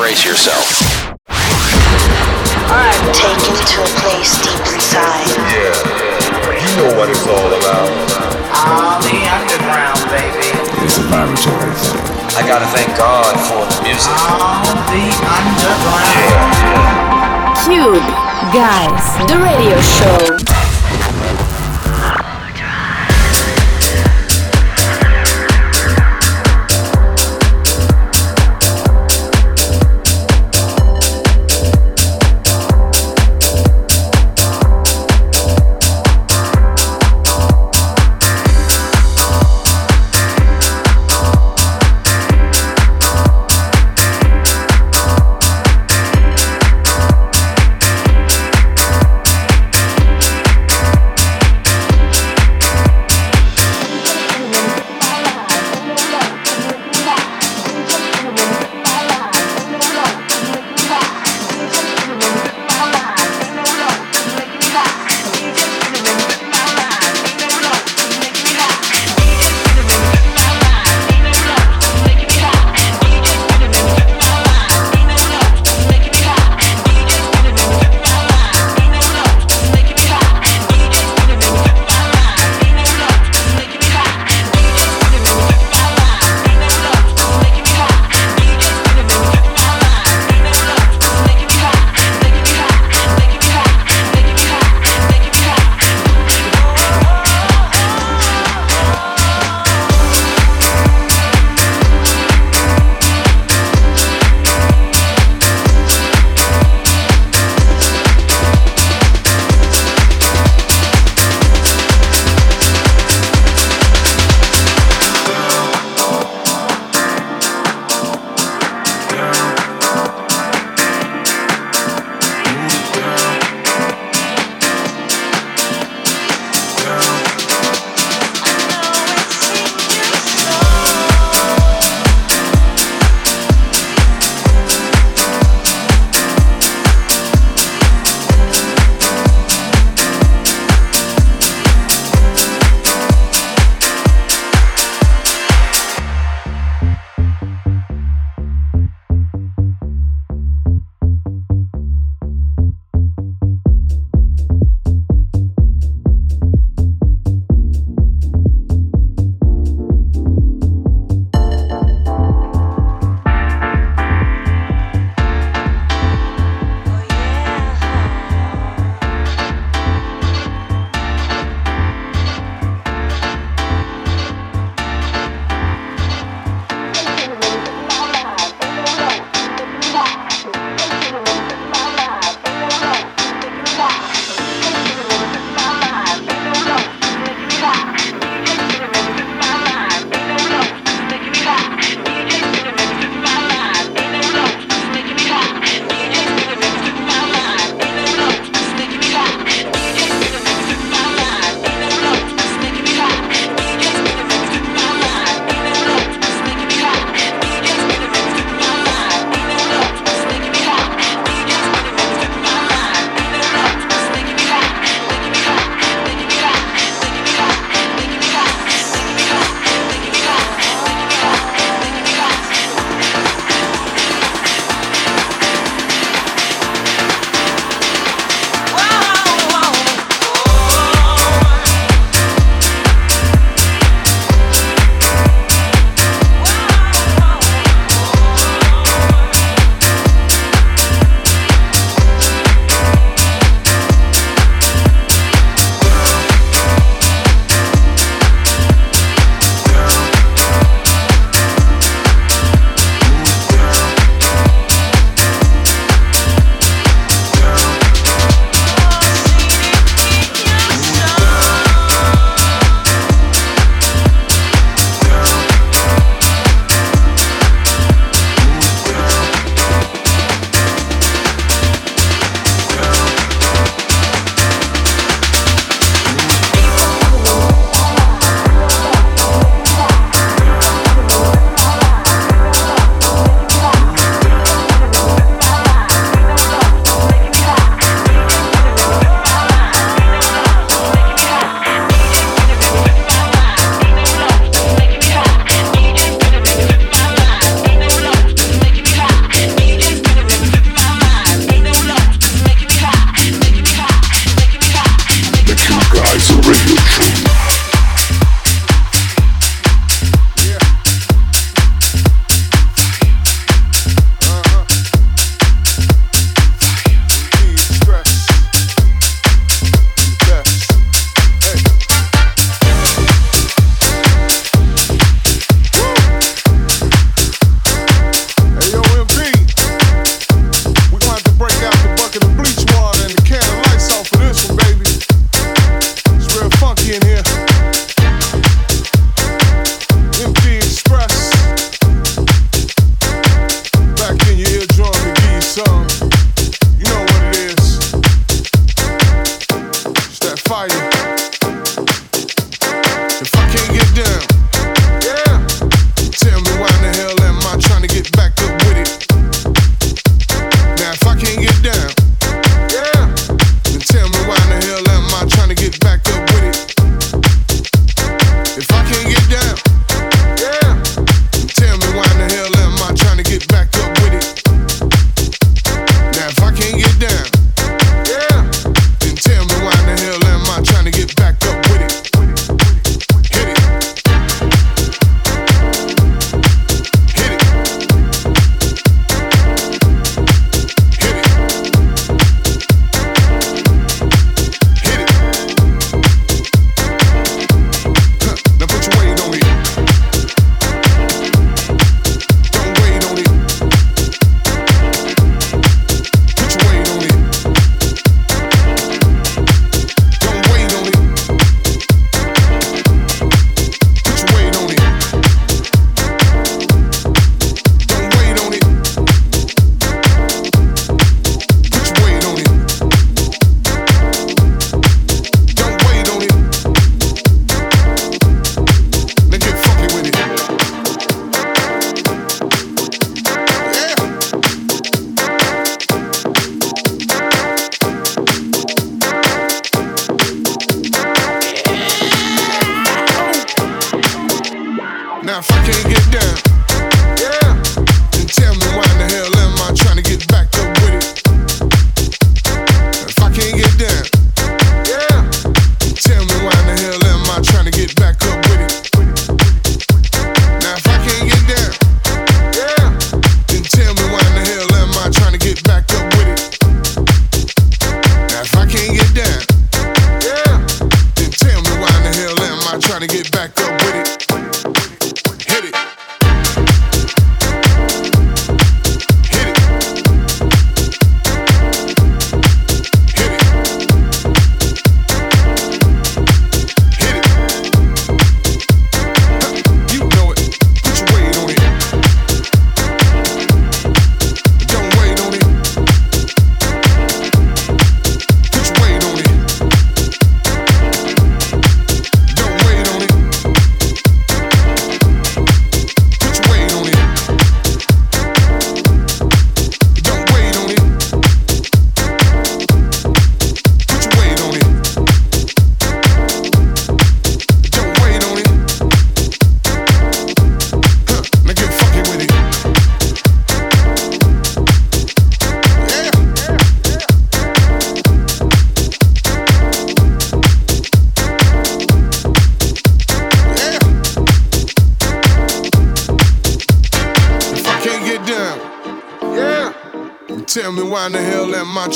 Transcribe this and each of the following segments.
brace yourself. Taken to a place deep inside. Yeah, you know what it's all about. All the underground, baby. It's a vibratory thing. I gotta thank God for the music. All the underground. Cube Guys, the radio show.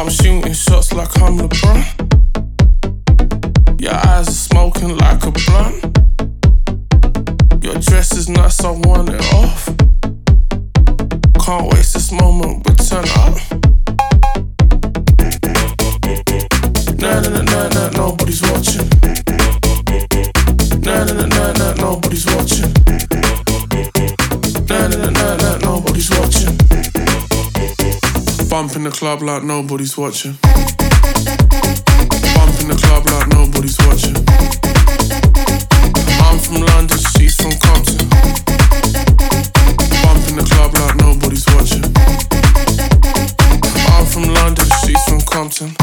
I'm shooting shots like I'm LeBron. Your eyes are smoking like a blunt. Your dress is nice, I want it off. Can't waste this moment, but turn up. Nah, nah, nah, nah, nah, nobody's watching. Bump in the club like nobody's watching. Bump in the club like nobody's watching. I'm from London, she's from Compton. Bump in the club like nobody's watching. I'm from London, she's from Compton.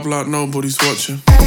blah, nobody's watching.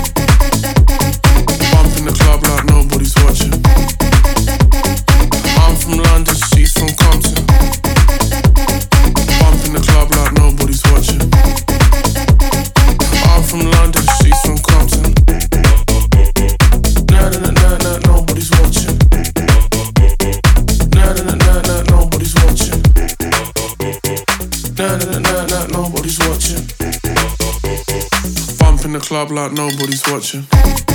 club like nobody's watching.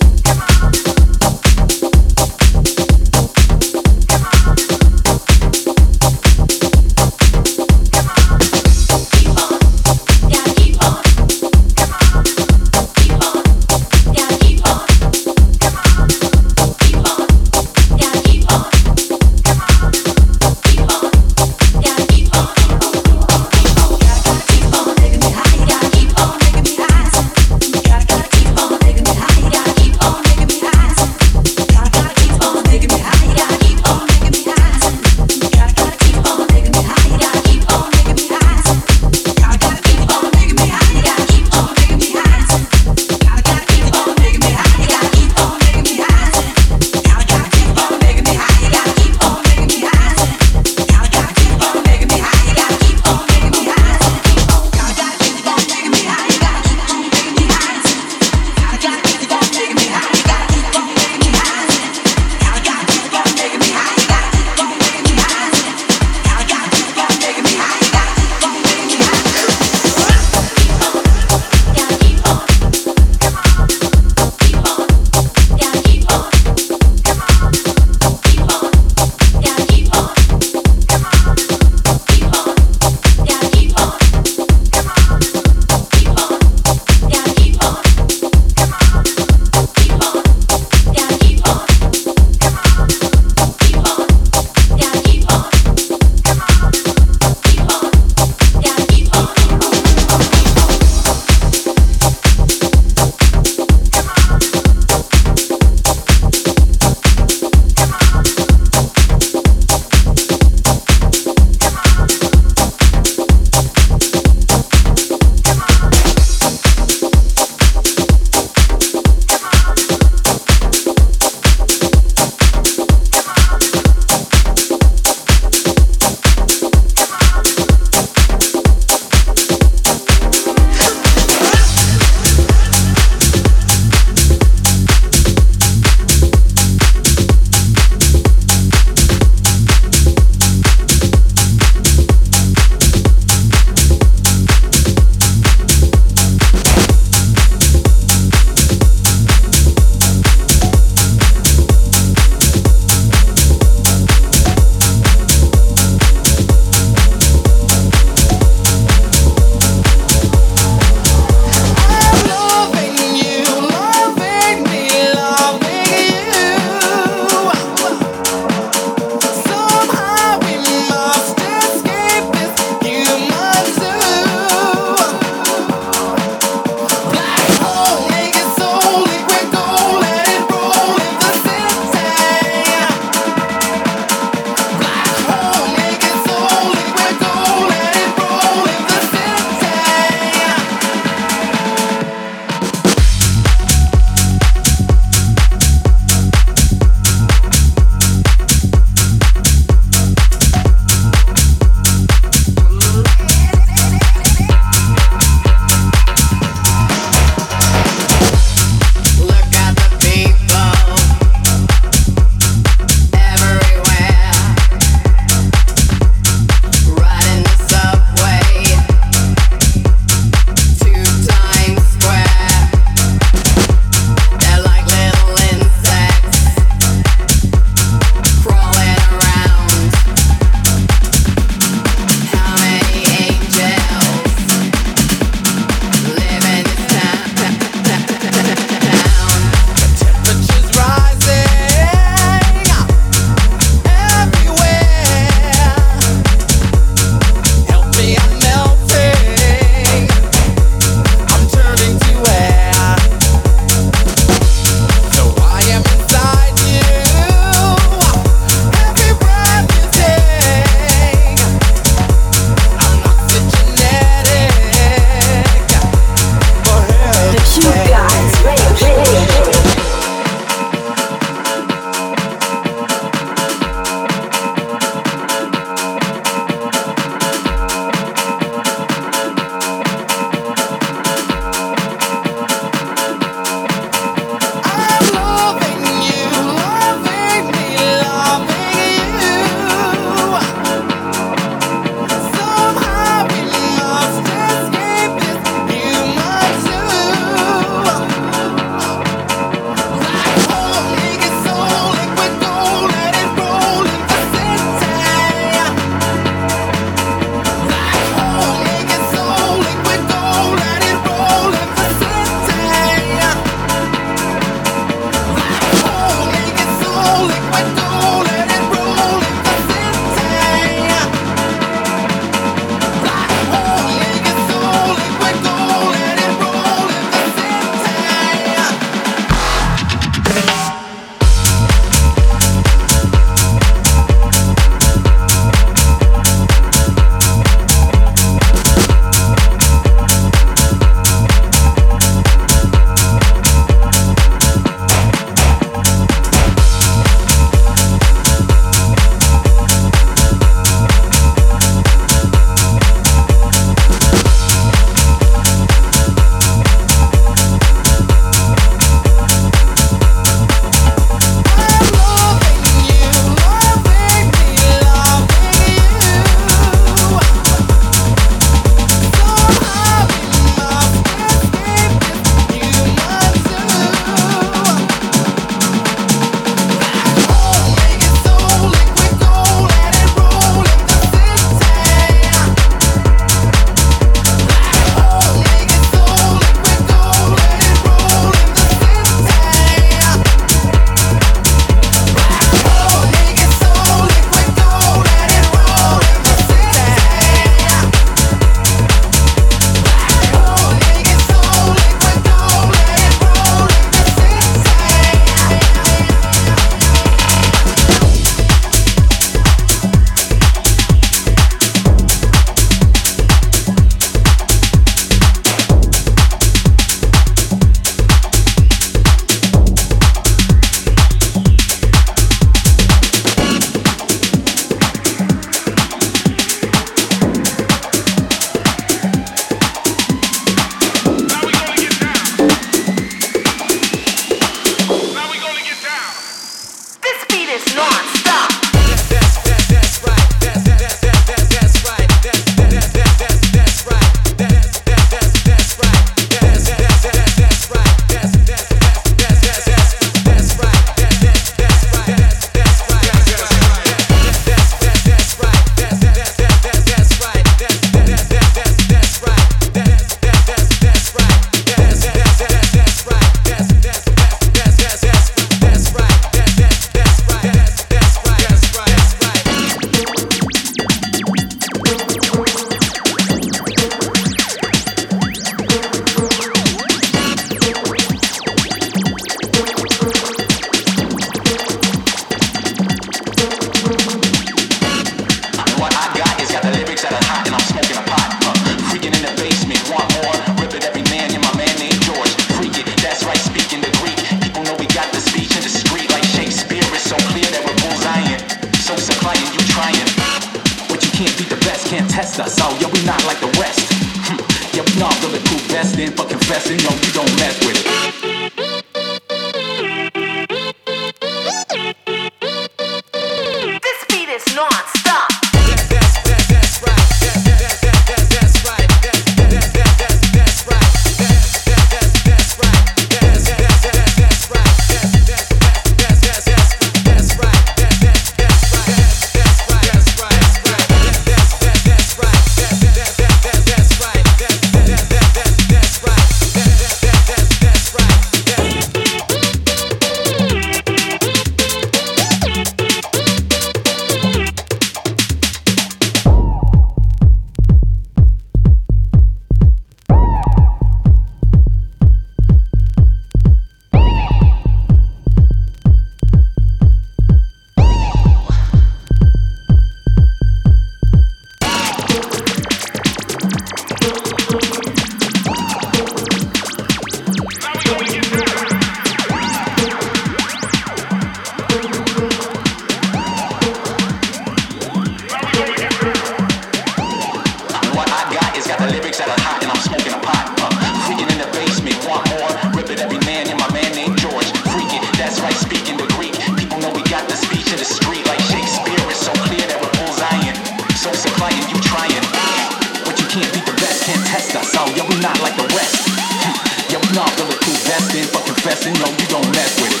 lesson. You don't mess with it.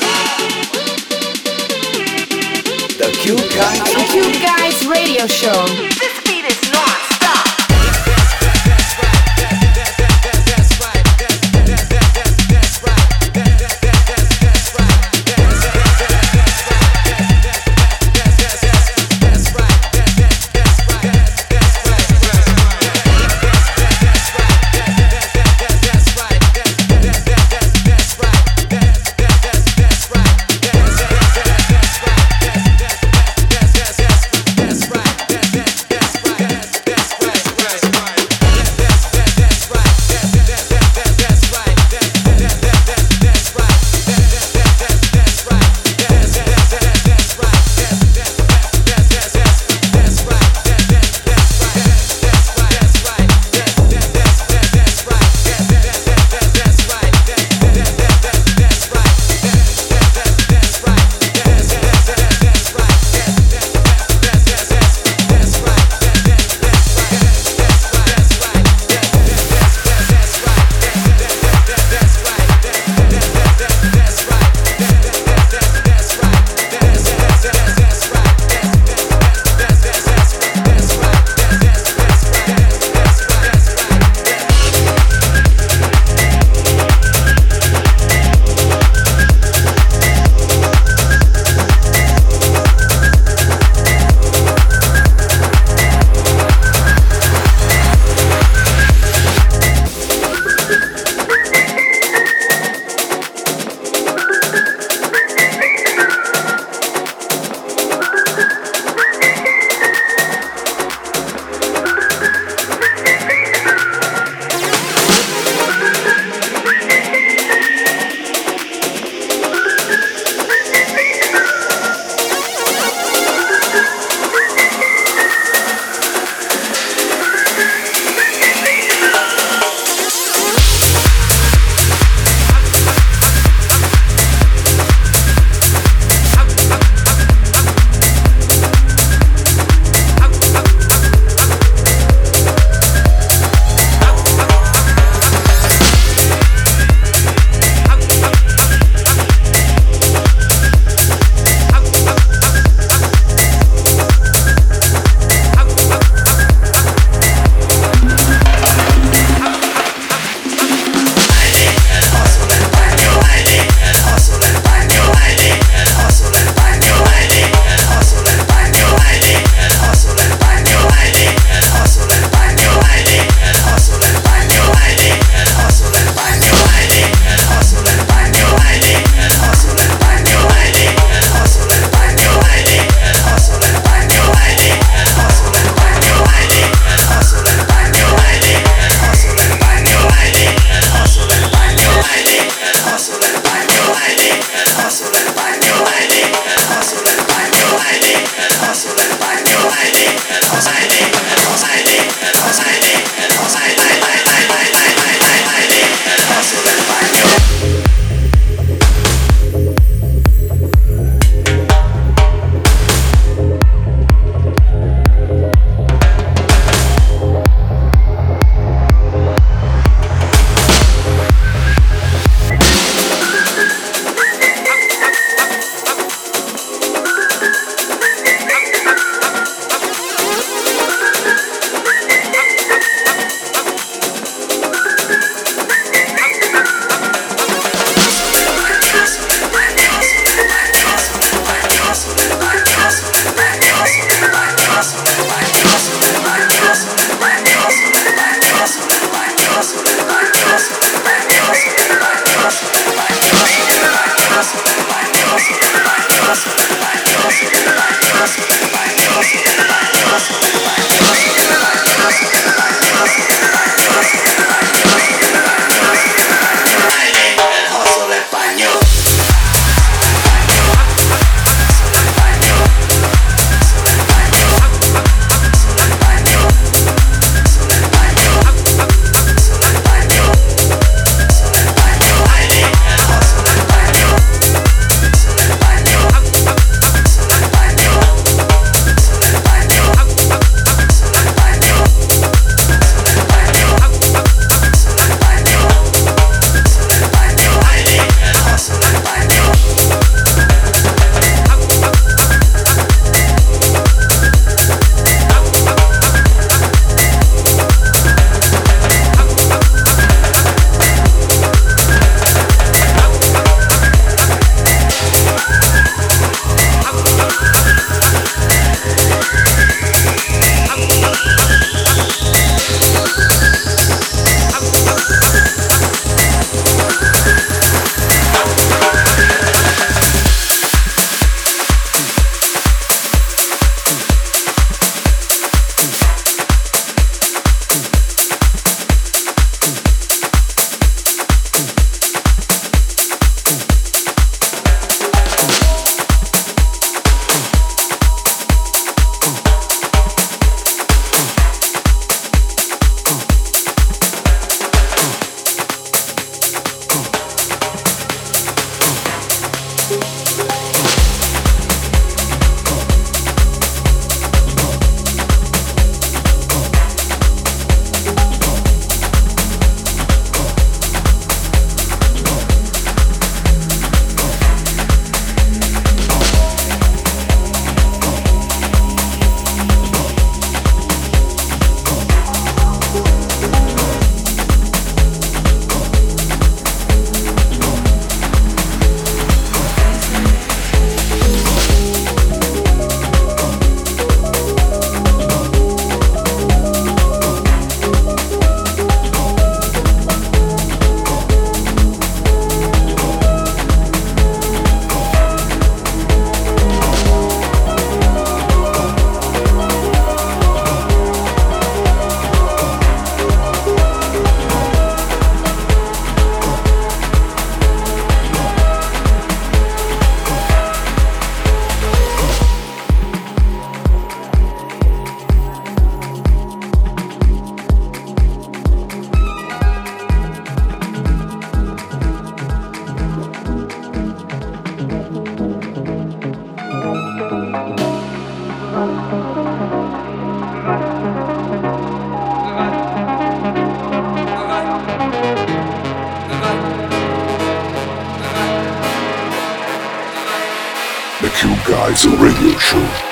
The The Cube Guys Radio Show. Radio Show.